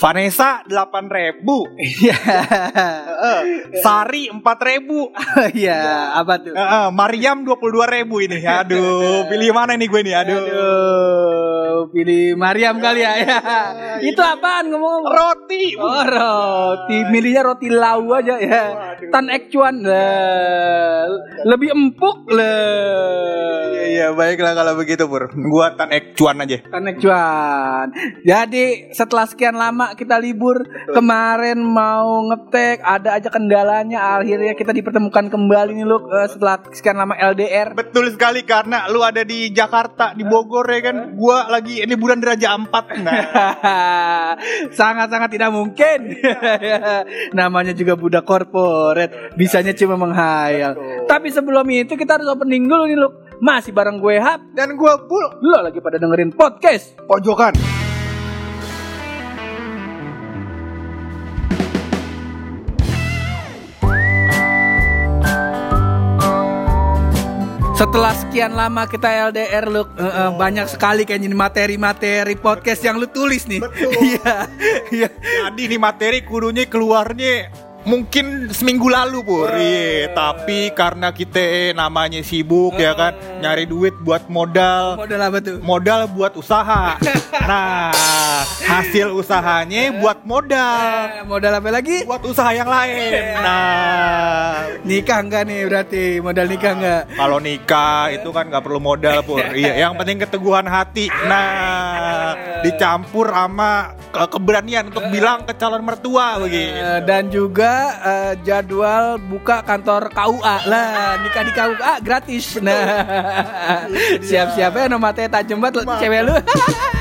Vanessa 8000 Iya. Heeh. Sari 4000 Iya, apa tuh? Heeh, Mariam 22000 ini. Aduh pilih mana nih gue nih? Aduh, Aduh, pilih Mariam kali ya. ya. Itu apaan ngomong? Roti Oh, roti. Milihnya roti lau aja ya. Tan ek cuan lah. Lebih empuk lah. Iya iya baiklah kalau begitu Pur Gua tan ek cuan aja Tan ek cuan. Jadi setelah sekian lama kita libur kemarin mau ngetek ada aja kendalanya akhirnya kita dipertemukan kembali nih Luk eh, setelah sekian lama LDR. Betul sekali karena lu ada di Jakarta di Bogor ya kan Gua lagi liburan di Raja Ampat Nah Sangat-sangat tidak mungkin. Namanya juga budak korporat, bisanya cuma menghayal. Tapi sebelum itu kita harus opening dulu nih, Luk. Masih bareng gue Hap. Dan gua pul Lu lagi pada dengerin podcast. pojokan Setelah sekian lama kita LDR, Luk, eh, eh, banyak sekali kayaknya materi-materi podcast yang lu tulis nih. Betul. Iya. Iya. Jadi nih materi kudunya keluarnya mungkin seminggu lalu pur iya tapi karena kita namanya sibuk ya kan nyari duit buat modal. Modal apa tuh? modal buat usaha. Nah hasil usahanya buat modal. Eh, modal apa lagi? buat usaha yang lain. Nah. Nikah enggak nih berarti? Modal nikah enggak? kalau nikah itu kan nggak perlu modal pur iya yang penting keteguhan hati. Nah dicampur sama ke- keberanian untuk bilang ke calon mertua begitu. Eh, dan juga eh, jadwal buka kantor KUA lah nikah di KUA gratis. Nah siap-siap ya nomor teh tajam banget cewek lu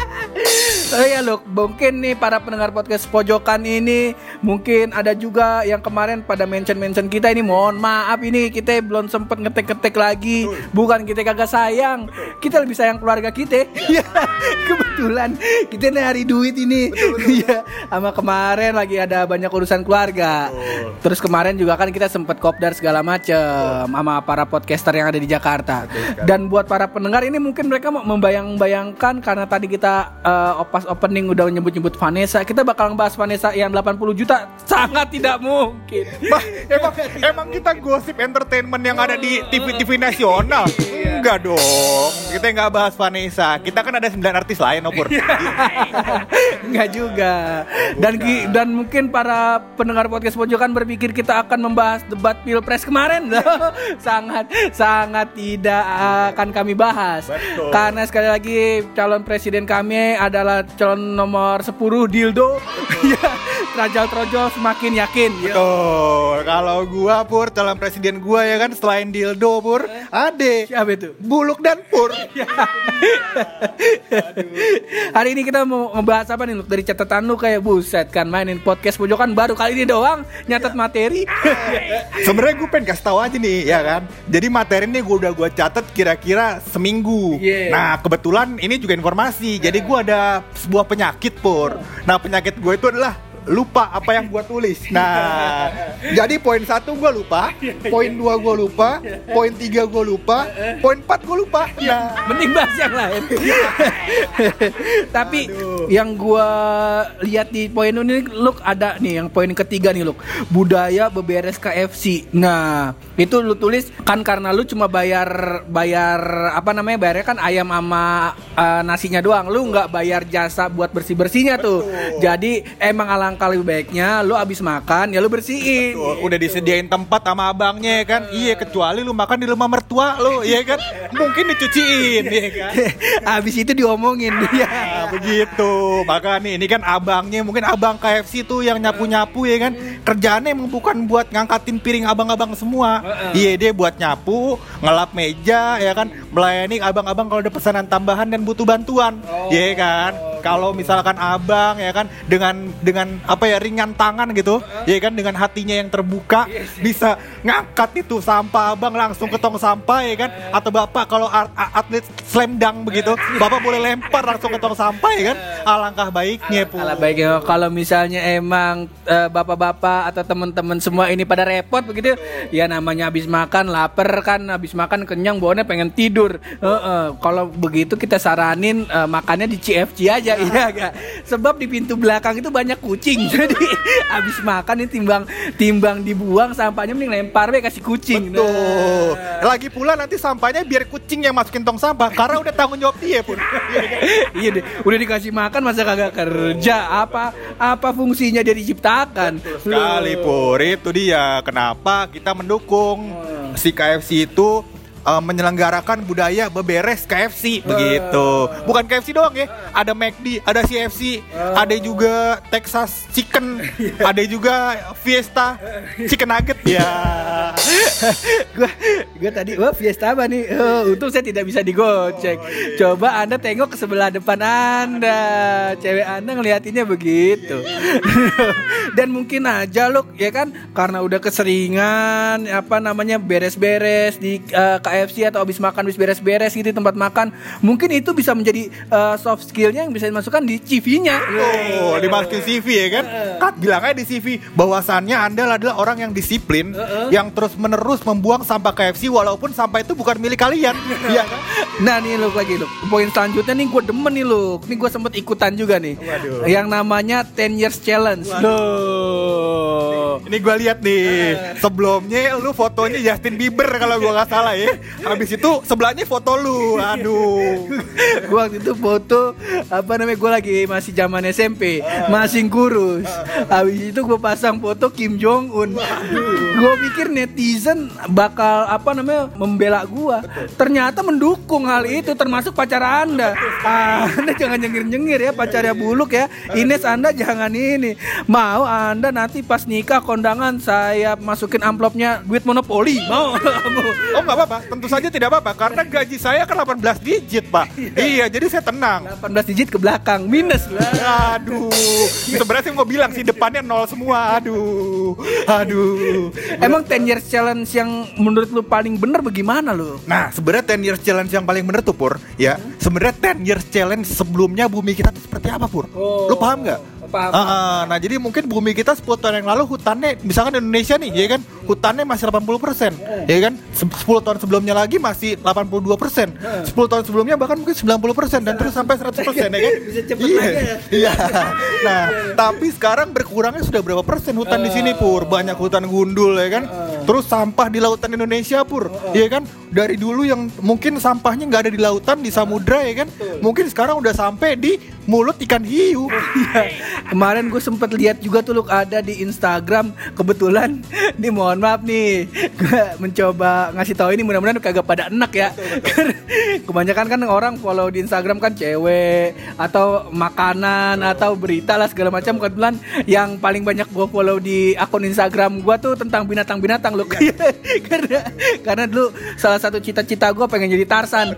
Oh ya loh, mungkin nih para pendengar podcast pojokan ini mungkin ada juga yang kemarin pada mention-mention kita ini. Mohon maaf ini kita belum sempet ngetek-ngetek lagi. Bukan kita kagak sayang, kita lebih sayang keluarga kita. Iya, kebetulan. Kita nyari duit ini. Iya, sama kemarin lagi ada banyak urusan keluarga. Terus kemarin juga kan kita sempet kopdar segala macem sama para podcaster yang ada di Jakarta. Dan buat para pendengar ini mungkin mereka mau membayang-bayangkan karena tadi kita eh, opas opening udah nyebut-nyebut Vanessa, kita bakal ngebahas Vanessa yang 80 juta sangat tidak mungkin. Bah, emang emang kita gosip entertainment yang ada di TV-TV nasional? Enggak dong. Kita nggak bahas Vanessa. Kita kan ada 9 artis lain, Opur. Enggak juga. Dan dan mungkin para pendengar podcast pojokan berpikir kita akan membahas debat Pilpres kemarin. sangat sangat tidak akan kami bahas. Betul. Karena sekali lagi calon presiden kami adalah calon nomor 10 Dildo. Ya, Trajal Trojol semakin yakin. Ya. Betul. Kalau gua Pur, calon presiden gua ya kan selain dildo Pur, ade Siapa itu? buluk dan Pur. Hari ini kita mau ngebahas apa nih Luk? Dari catatan lu kayak buset kan mainin podcast pojokan baru kali ini doang nyatet materi. Sebenarnya gue pengen kasih tahu aja nih, ya kan. Jadi materi ini gue udah gue catat kira-kira seminggu. Yeah. Nah kebetulan ini juga informasi. Jadi gue ada sebuah penyakit pur. Nah penyakit gue itu adalah lupa apa yang gue tulis. Nah, jadi poin satu gue lupa, poin dua gue lupa, poin tiga gue lupa, poin empat gue lupa. Nah, Mending bahas yang lain. Tapi yang gua lihat di poin ini look ada nih yang poin ketiga nih look budaya beberes KFC. Nah, itu lu tulis kan karena lu cuma bayar bayar apa namanya bayarnya kan ayam sama eh, nasinya doang. Lu nggak bayar jasa buat bersih-bersihnya tuh. Jadi emang alangkah lebih baiknya lu abis makan ya lu bersihin. Tuh, udah disediain tempat sama abangnya ya kan. Iya, kecuali lu makan di rumah mertua lu, iya kan. Mungkin dicuciin, iya kan. Abis itu diomongin dia. Nah, begitu. Maka nih ini kan abangnya mungkin abang KFC tuh yang nyapu-nyapu ya kan. Kerjaannya emang bukan buat ngangkatin piring abang-abang semua. Iya, dia buat nyapu, ngelap meja ya kan, melayani abang-abang kalau ada pesanan tambahan dan butuh bantuan. Iya kan? Kalau misalkan abang ya kan dengan dengan apa ya ringan tangan gitu, ya kan dengan hatinya yang terbuka bisa ngangkat itu sampah abang langsung ke tong sampah ya kan atau bapak kalau atlet slam dunk begitu, bapak boleh lempar langsung ke tong sampah ya kan. Alangkah baiknya pu. Kalau baiknya kalau misalnya emang eh, bapak-bapak atau teman-teman semua ini pada repot begitu, ya namanya habis makan lapar kan, habis makan kenyang bawaannya pengen tidur. Kalau begitu kita saranin eh, makannya di CFC aja. Aja iya gak sebab di pintu belakang itu banyak kucing. Jadi abis makan ini timbang timbang dibuang sampahnya mending lempar we kasih kucing. Tuh. Nah. Lagi pula nanti sampahnya biar kucing yang masukin tong sampah karena udah tanggung jawab dia pun. iya deh. Udah dikasih makan masa kagak kerja? Apa apa fungsinya dia diciptakan? Sekali pur. Itu dia. Kenapa kita mendukung? Si KFC itu eh, menyelenggarakan budaya beberes KFC begitu. Bukan KFC doang ya, ada McD, ada CFC, ada juga Texas Chicken, ada juga Fiesta Chicken Nugget. Ya. gua gua tadi wah fiesta apa nih? Oh, untung saya tidak bisa digocek. Coba anda tengok ke sebelah depan anda. Cewek anda ngeliatinnya begitu. Dan mungkin aja loh ya kan? Karena udah keseringan apa namanya beres-beres di eh, KFC atau habis makan habis beres-beres gitu di tempat makan mungkin itu bisa menjadi eh, soft skillnya yang bisa dimasukkan di CV-nya Oh, dimasukin CV ya kan? Kat bilang aja di CV bahwasannya Anda adalah orang yang disiplin yang terus-menerus membuang sampah KFC walaupun sampah itu bukan milik kalian. Kan? Nah nih lu lagi lu Poin selanjutnya nih gue demen nih lu Ini gue sempet ikutan juga nih Waduh. Yang namanya 10 years challenge Loh Ini gue lihat nih sebelumnya lu fotonya Justin Bieber kalau gua nggak salah ya. Habis itu sebelahnya foto lu. Aduh. Gue waktu itu foto Apa namanya gue lagi masih zaman SMP Masih kurus Habis itu gue pasang foto Kim Jong Un Gue pikir netizen bakal apa namanya membela gue Ternyata mendukung hal itu termasuk pacar anda Ah, Anda jangan nyengir-nyengir ya pacarnya buluk ya Ines anda jangan ini Mau anda nanti pas nikah kondangan saya masukin amplopnya duit monopoli Mau? Mau? Oh nggak apa-apa, tentu saja tidak apa-apa karena gaji saya kan 18 digit pak. iya, jadi saya tenang. 18 digit ke belakang minus lah Aduh, sebenarnya sih mau bilang sih depannya nol semua. Aduh, aduh. Emang 10 years challenge yang menurut lu paling bener bagaimana lu? Nah, sebenarnya 10 years challenge yang paling bener tuh Pur, ya. Sebenarnya 10 years challenge sebelumnya bumi kita tuh seperti apa Pur? Lu paham nggak? Paham. Ah, ah, nah jadi mungkin bumi kita 10 tahun yang lalu hutannya misalkan di Indonesia nih ya kan hutannya masih 80% ya kan? Se- 10 tahun sebelumnya lagi masih 82% 10 tahun sebelumnya bahkan mungkin 90% dan terus sampai 100% ya kan? Bisa cepet iya. lagi ya. iya. Nah tapi sekarang berkurangnya sudah berapa persen hutan di sini Pur? Banyak hutan gundul ya kan? Terus sampah di lautan Indonesia Pur? Ya kan? Dari dulu yang mungkin sampahnya nggak ada di lautan di samudra ya kan? Mungkin sekarang udah sampai di mulut ikan hiu. Kemarin gue sempet lihat juga tuh lu ada di Instagram Kebetulan Nih mohon maaf nih. Gue mencoba ngasih tahu ini mudah-mudahan kagak pada enak ya. Kebanyakan kan orang follow di Instagram kan cewek Atau makanan Atau berita lah segala macam. Kebetulan yang paling banyak gue follow di akun Instagram gue tuh tentang binatang-binatang loh. Karena Karena dulu salah satu cita-cita gue pengen jadi Tarsan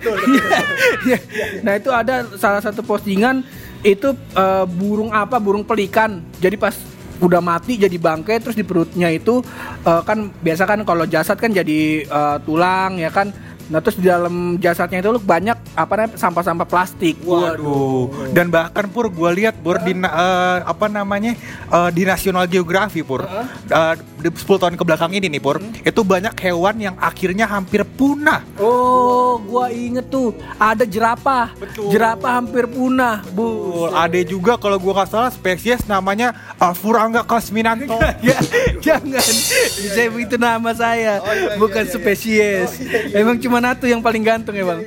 Iya. Nah itu ada salah satu postingan itu eh, burung apa? Burung pelikan. Jadi pas udah mati jadi bangkai terus di perutnya itu eh, kan biasa kan kalau jasad kan jadi eh, tulang ya kan nah terus di dalam jasadnya itu lu banyak apa namanya sampah-sampah plastik Waduh. Dan bahkan pur gue lihat pur di na- eh, apa namanya eh, di National Geography pur Eh, di 10 tahun ke belakang ini nih pur itu banyak hewan yang akhirnya hampir punah. oh gua inget tuh ada jerapah Betul. jerapah hampir punah bu Betul. Ada juga kalau gua nggak salah spesies namanya uh, Furanga Kasminanto. ya, jangan saya itu nama saya bukan spesies emang cuma satu yang paling ganteng ya bang?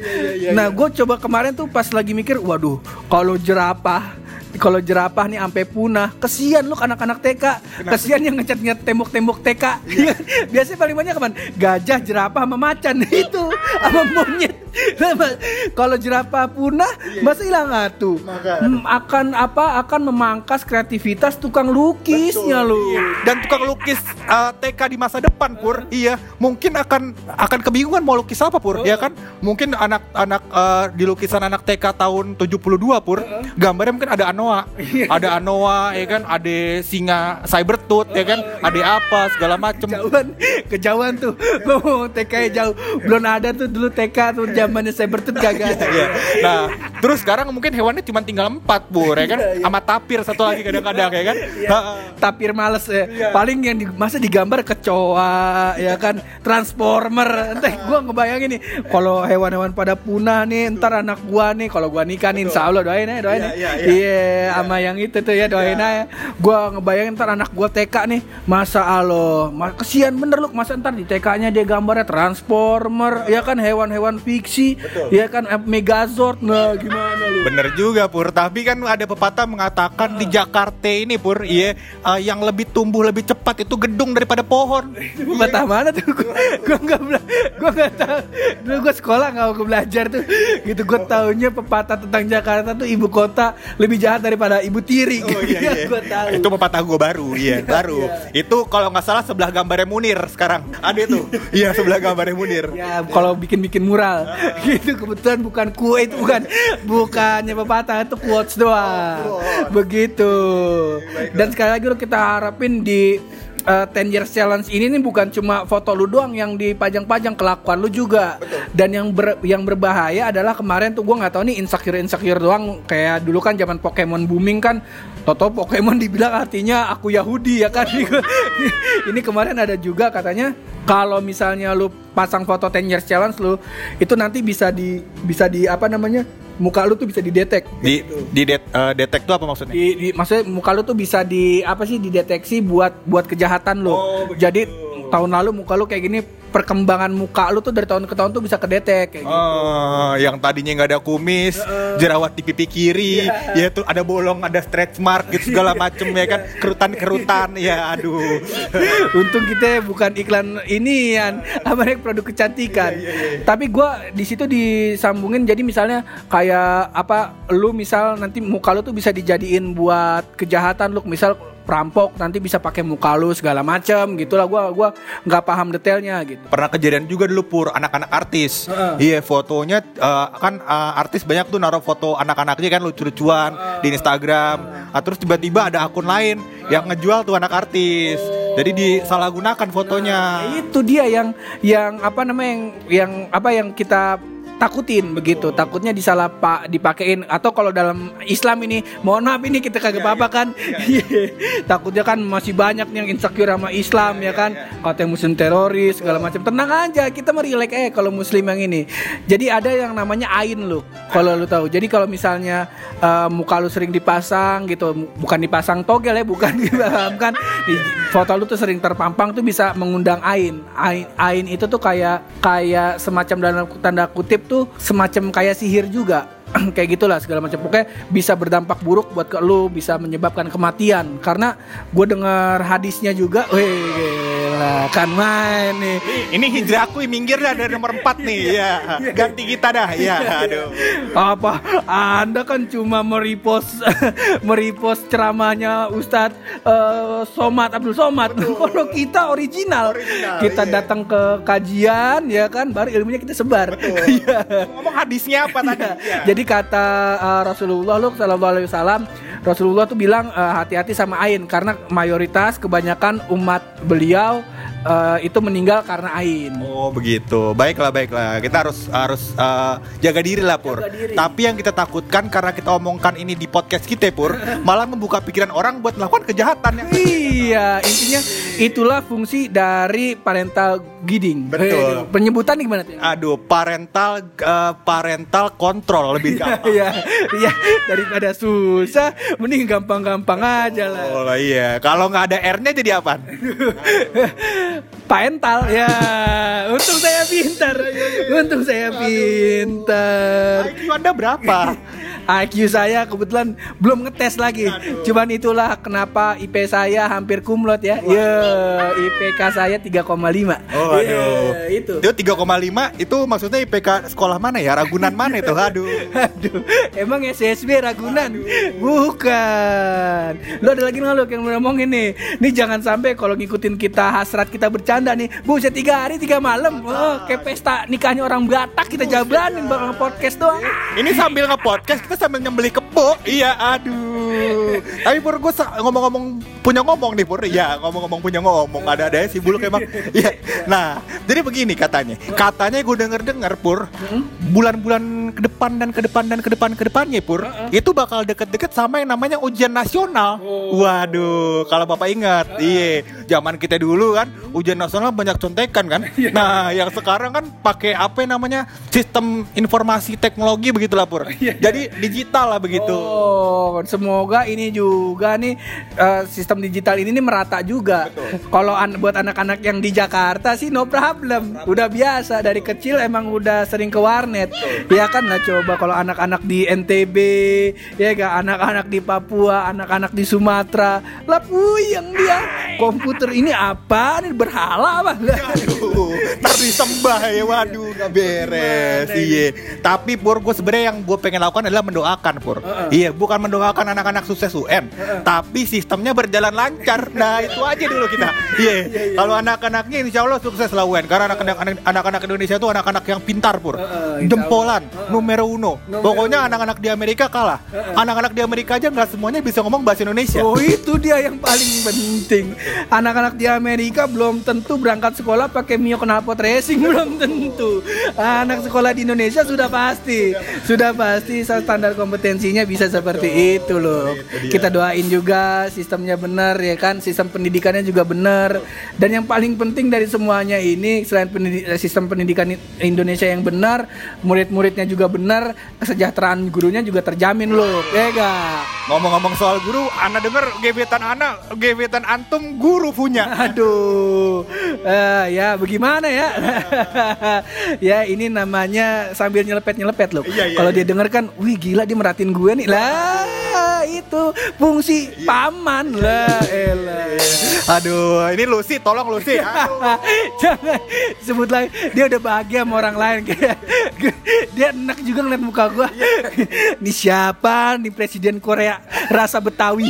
Nah gue coba kemarin tuh pas lagi mikir waduh kalau jerapah kalau jerapah nih sampai punah. Kesian lu anak-anak TK kesian yang ngecat-ngecat tembok-tembok TK Iya. biasanya paling banyak kapan? Gajah jerapah sama macan. Itu sama monyet. Kalau jerapah punah masa hilang atuh Hmm, akan apa akan memangkas kreativitas tukang lukisnya lu. Dan tukang lukis uh, TK di masa depan pur, iya mungkin akan akan kebingungan mau lukis apa pur, ya kan? Mungkin anak-anak uh, di lukisan anak TK tahun 72 pur, gambarnya mungkin ada anoa, ada anoa, ya kan? Ada singa cybertooth, ya kan? Ada apa segala macem. kejauhan kejauhan tuh. Gue mau TK jauh. Belum ada tuh dulu TK tuh zamannya saya bertut gak ada Iya. Nah, Terus sekarang mungkin hewannya cuma tinggal empat pur ya kan, sama tapir satu lagi kadang-kadang ya kan. Ha-ha. tapir males ya. Paling yang di, masa digambar kecoa ya kan transformer. Entah gua ngebayangin nih kalau hewan-hewan pada punah nih ntar anak gua nih kalau gua nikah nih insya Allah doain ya doain Iya, ya. iya, iya. Iya sama yang itu tuh ya doain aja. Gua ngebayangin ntar anak gua TK nih masa Allah ma- kesian bener lu masa ntar di TK-nya dia gambarnya transformer ya kan hewan-hewan fiksi ya kan Megazord nggak gimana lu. Bener juga Pur, tapi kan ada pepatah mengatakan di Jakarta ini Pur, iya eh, yang lebih tumbuh lebih cepat itu gedung daripada pohon. Patah mana tuh? Gua, gua nggak bela- gua nggak tahu. Dulu gua sekolah nggak mau belajar tuh. Gitu gua taunya pepatah tentang Jakarta tuh ibu kota lebih jahat daripada ibu tiri. Oh iya, iya. gua tahu. Itu pepatah gue baru, iya baru. Itu kalau nggak salah sebelah gambarnya Munir sekarang. Ada itu. Iya sebelah gambarnya Munir. Ya kalau bikin-bikin mural gitu kebetulan bukan kue itu bukan bukannya pepatah itu quotes doang. Begitu. Dan sekali lagi kita harapin di uh, 10 years challenge ini nih bukan cuma foto lu doang yang dipajang-pajang kelakuan lu juga. Dan yang ber- yang berbahaya adalah kemarin tuh gua nggak tahu nih insecure insecure doang kayak dulu kan zaman Pokemon booming kan Toto Pokemon dibilang artinya aku Yahudi ya kan ini kemarin ada juga katanya kalau misalnya lu pasang foto 10 years challenge lu itu nanti bisa di bisa di apa namanya muka lu tuh bisa didetek Di di det, eh, detek itu apa maksudnya? di, di maksudnya muka lu tuh bisa di apa sih dideteksi buat buat kejahatan lu. Oh, begitu. Jadi tahun lalu muka lu kayak gini perkembangan muka lu tuh dari tahun ke tahun tuh bisa kedetek kayak gitu. Oh, yang tadinya nggak ada kumis, jerawat di pipi kiri, ya tuh ada bolong, ada stretch mark gitu segala macem ya kan, kerutan-kerutan, ya aduh. Untung kita bukan iklan ini yang apa produk kecantikan. Tapi gua di situ disambungin jadi misalnya kayak apa lu misal nanti muka lu tuh bisa dijadiin buat kejahatan lu misal perampok nanti bisa pakai muka lu segala macam gitulah gua gua nggak paham detailnya gitu. Pernah kejadian juga dulu pur anak-anak artis. Iya fotonya eh, kan eh, artis banyak tuh naruh foto anak-anaknya kan lucu-lucuan di Instagram. Ah, terus tiba-tiba ada akun lain yang ngejual tuh anak artis. Jadi disalahgunakan fotonya. Nah, itu dia yang yang apa namanya yang yang apa yang kita takutin begitu. Takutnya disalah pak dipakein. Atau kalau dalam Islam ini mohon maaf ini kita kagak apa-apa kan? Iya. takutnya kan masih banyak nih yang insecure sama Islam ya kan? katanya muslim teroris segala macam. Tenang aja kita merilek eh kalau muslim yang ini. Jadi ada yang namanya ain lu kalau lu tahu. Jadi kalau misalnya eh, muka lu sering dipasang gitu bukan dipasang togel ya bukan bukan di foto lu tuh sering terpampang tuh bisa mengundang ain. Ain ain itu tuh kayak kayak semacam dalam tanda kutip tuh semacam kayak sihir juga. Kayak gitulah segala macam. Pokoknya bisa berdampak buruk buat ke lu bisa menyebabkan kematian. Karena gue dengar hadisnya juga weh kan main nih Ini hijrahku minggir dah dari nomor 4 nih. Ya, ganti kita dah. Ya, aduh. apa anda kan cuma merepost merepost ceramahnya Ustadz eh, Somad Abdul Somad kalau kita original, Original, kita iya. datang ke kajian ya kan baru ilmunya kita sebar Iya. Ngomong hadisnya apa tadi? Ya. Jadi kata uh, Rasulullah lu sallallahu alaihi wasallam Rasulullah tuh bilang uh, hati-hati sama ain karena mayoritas kebanyakan umat beliau uh, itu meninggal karena ain. Oh begitu, baiklah baiklah. Kita harus harus eh, jaga diri lah pur. Jaga diri. Tapi yang kita takutkan karena kita omongkan ini di podcast kita pur, malah membuka pikiran orang buat melakukan kejahatan ya. Iya, intinya itulah fungsi dari parental guiding. Betul. Eh, penyebutan gimana tuh? Aduh, parental eh, parental kontrol lebih gampang. Iya, iya daripada susah, mending gampang-gampang aja lah. Oh iya, kalau nggak ada R-nya jadi apa? Parental ya. Untung saya pintar. Untung saya pintar. IQ Anda berapa? IQ saya kebetulan belum ngetes lagi. Cuman itulah kenapa IP saya hampir kumlot ya. Ya, IPK saya 3,5. Oh, aduh. itu. Itu 3,5 itu maksudnya IPK sekolah mana ya? Ragunan mana itu? Aduh. Aduh, emang SSB Ragunan? Bukan. Lu ada lagi nggak lu yang ngomongin nih? Nih jangan sampai kalau ngikutin kita hasrat kita bercanda nih. Buset tiga hari tiga malam. Oh, kayak pesta nikahnya orang Batak kita jabanin bakal podcast doang. Ini sambil nge-podcast kita sambil nyembeli kebo. Iya, aduh. Tapi pur gue ngomong-ngomong punya ngomong nih pur. Ya ngomong-ngomong punya ngomong. Ada ada si buluk emang. Iya. Nah jadi begini katanya. Katanya gue denger dengar pur. Bulan-bulan ke depan dan ke depan dan ke depan ke depannya pur. Itu bakal deket-deket sama yang namanya ujian nasional. Waduh. Kalau bapak ingat, iya. Zaman kita dulu kan ujian nasional banyak contekan kan. Nah yang sekarang kan pakai apa yang namanya sistem informasi teknologi begitulah pur. Jadi digital lah begitu. Oh, semoga ini juga nih eh, sistem digital ini nih merata juga. Kalau an- buat anak-anak yang di Jakarta sih no problem, udah biasa dari kecil emang udah sering ke warnet. Ya kan lah coba kalau anak-anak di NTB, ya gak anak-anak di Papua, anak-anak di Sumatera, lah puyeng dia. Komputer ini apa? Ini berhala apa? Aduh, ntar disembah ya, waduh, gak beres. Iya. Tapi pur, gue sebenarnya yang gue pengen lakukan adalah mendoakan pur. Iya, bukan mendoakan anak-anak sukses UN, tapi sistemnya berjalan lancar. Nah itu aja dulu kita. Iya. Kalau anak-anaknya insya Allah sukses lah UN, karena anak-anak anak-anak Indonesia itu anak-anak yang pintar pur, Heeh, insya jempolan, numero uno. Numero Pokoknya anak-anak di Amerika kalah. Anak-anak di Amerika aja nggak semuanya bisa ngomong bahasa Indonesia. Oh itu dia yang paling penting. Anak-anak di Amerika belum tentu berangkat sekolah pakai Mio knalpot racing belum tentu. Anak sekolah di Indonesia sudah pasti, sudah pasti standar kompetensinya bisa seperti itu loh. Kita doain juga sistemnya benar ya kan, sistem pendidikannya juga benar. Dan yang paling penting dari semuanya ini selain pendidi- sistem pendidikan Indonesia yang benar, murid-muridnya juga benar, kesejahteraan gurunya juga terjamin loh. Ya gak? Ngomong-ngomong soal guru, Ana denger gebetan Ana, gebetan antum guru punya. Aduh, Eh, ya bagaimana ya? ya ini namanya sambil nyelepet nyelepet loh. Iya, iya, Kalau iya. dia denger kan, wih gila dia merhatiin gue nih. Lah itu fungsi Iya. paman lah. Elah. Aduh, ini Lucy, tolong Lucy. Aduh. Jangan sebut lagi dia udah bahagia sama orang lain kayak dia enak juga ngeliat muka gua. Ini siapa? Nih presiden Korea rasa Betawi.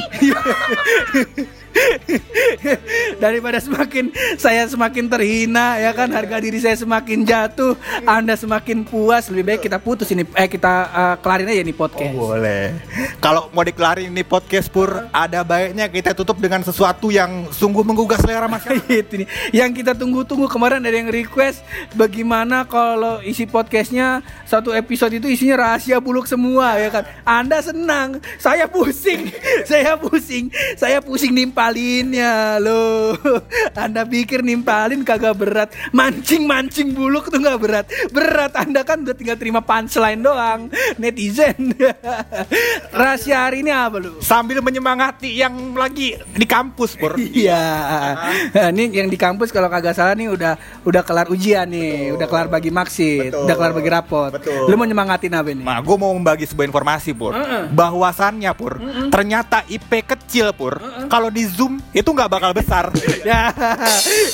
Daripada semakin saya semakin terhina ya kan? Harga diri saya semakin jatuh, Anda semakin puas, lebih baik kita putus ini. Eh kita eh, kelarin aja nih podcast. Boleh. Kalau mau dikelarin ini podcast pur, ada baiknya kita tutup dengan sesuatu yang sungguh menggugah selera masyarakat. itu nih. Yang kita tunggu-tunggu kemarin ada yang request bagaimana kalau isi podcastnya satu episode itu isinya rahasia buluk semua ya kan? Anda senang saya pusing saya pusing saya pusing nimpalinnya loh anda pikir nimpalin kagak berat mancing mancing buluk tuh nggak berat berat anda kan udah tinggal terima punchline doang netizen rahasia hari ini apa lu Sambil menyemangati yang lagi di kampus pur. Iya. Nah, ini yang di kampus kalau kagak salah nih udah udah kelar ujian nih, udah kelar bagi Betul. udah kelar bagi rapot. Betul. Lu mau nyemangatin apa nih? Nah, gue mau membagi sebuah informasi pur. Bahwasannya pur, ternyata IP kecil pur, kalau di zoom itu nggak bakal besar. ya,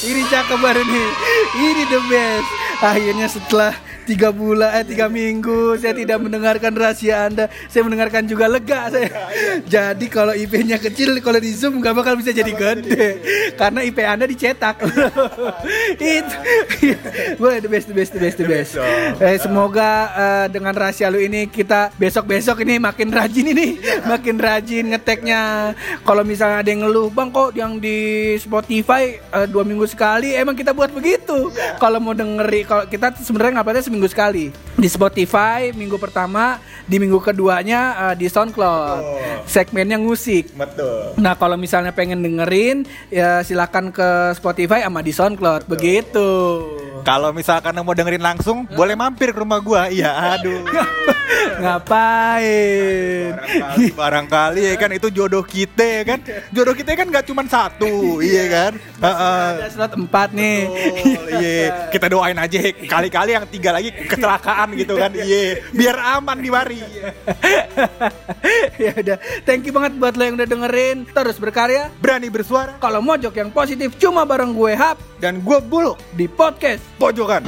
ini cakep baru nih. Ini the best. Akhirnya setelah tiga bulan, eh tiga minggu, saya tidak mendengarkan rahasia anda. Saya mendengarkan juga lega saya. Jadi kalau IP-nya kecil, kalau di zoom nggak bakal bisa jadi gede, karena IP anda dicetak. Itu, boleh the best, the best, the best, the best. Eh, semoga eh, dengan rahasia lu ini kita besok-besok ini makin rajin ini, makin rajin ngeteknya. Kalau misalnya ada yang ngeluh, bang kok yang di Spotify eh, dua minggu sekali, emang kita buat begitu. Kalau mau dengeri, kalau kita sebenarnya nguploadnya seminggu sekali di Spotify minggu pertama, di minggu keduanya eh, di SoundCloud. Segmennya musik. Betul. Nah kalau misalnya pengen dengerin ya silakan ke Spotify sama di SoundCloud begitu. Kalau misalkan mau dengerin langsung, boleh mampir ke rumah gua. Iya, aduh. Ngapain? Barangkali, barangkali ya kan itu jodoh kita ya kan. Jodoh kita kan nggak cuma satu, iya kan. Heeh. Ada slot 4 nih. Betul, Iya, kita doain aja kali-kali yang tiga lagi kecelakaan gitu kan. Iya, biar aman di mari. ya udah, thank you banget buat lo yang udah dengerin. Terus berkarya. Berani bersuara Kalau mojok yang positif cuma bareng gue Hap dan gue bulu di podcast pojokan.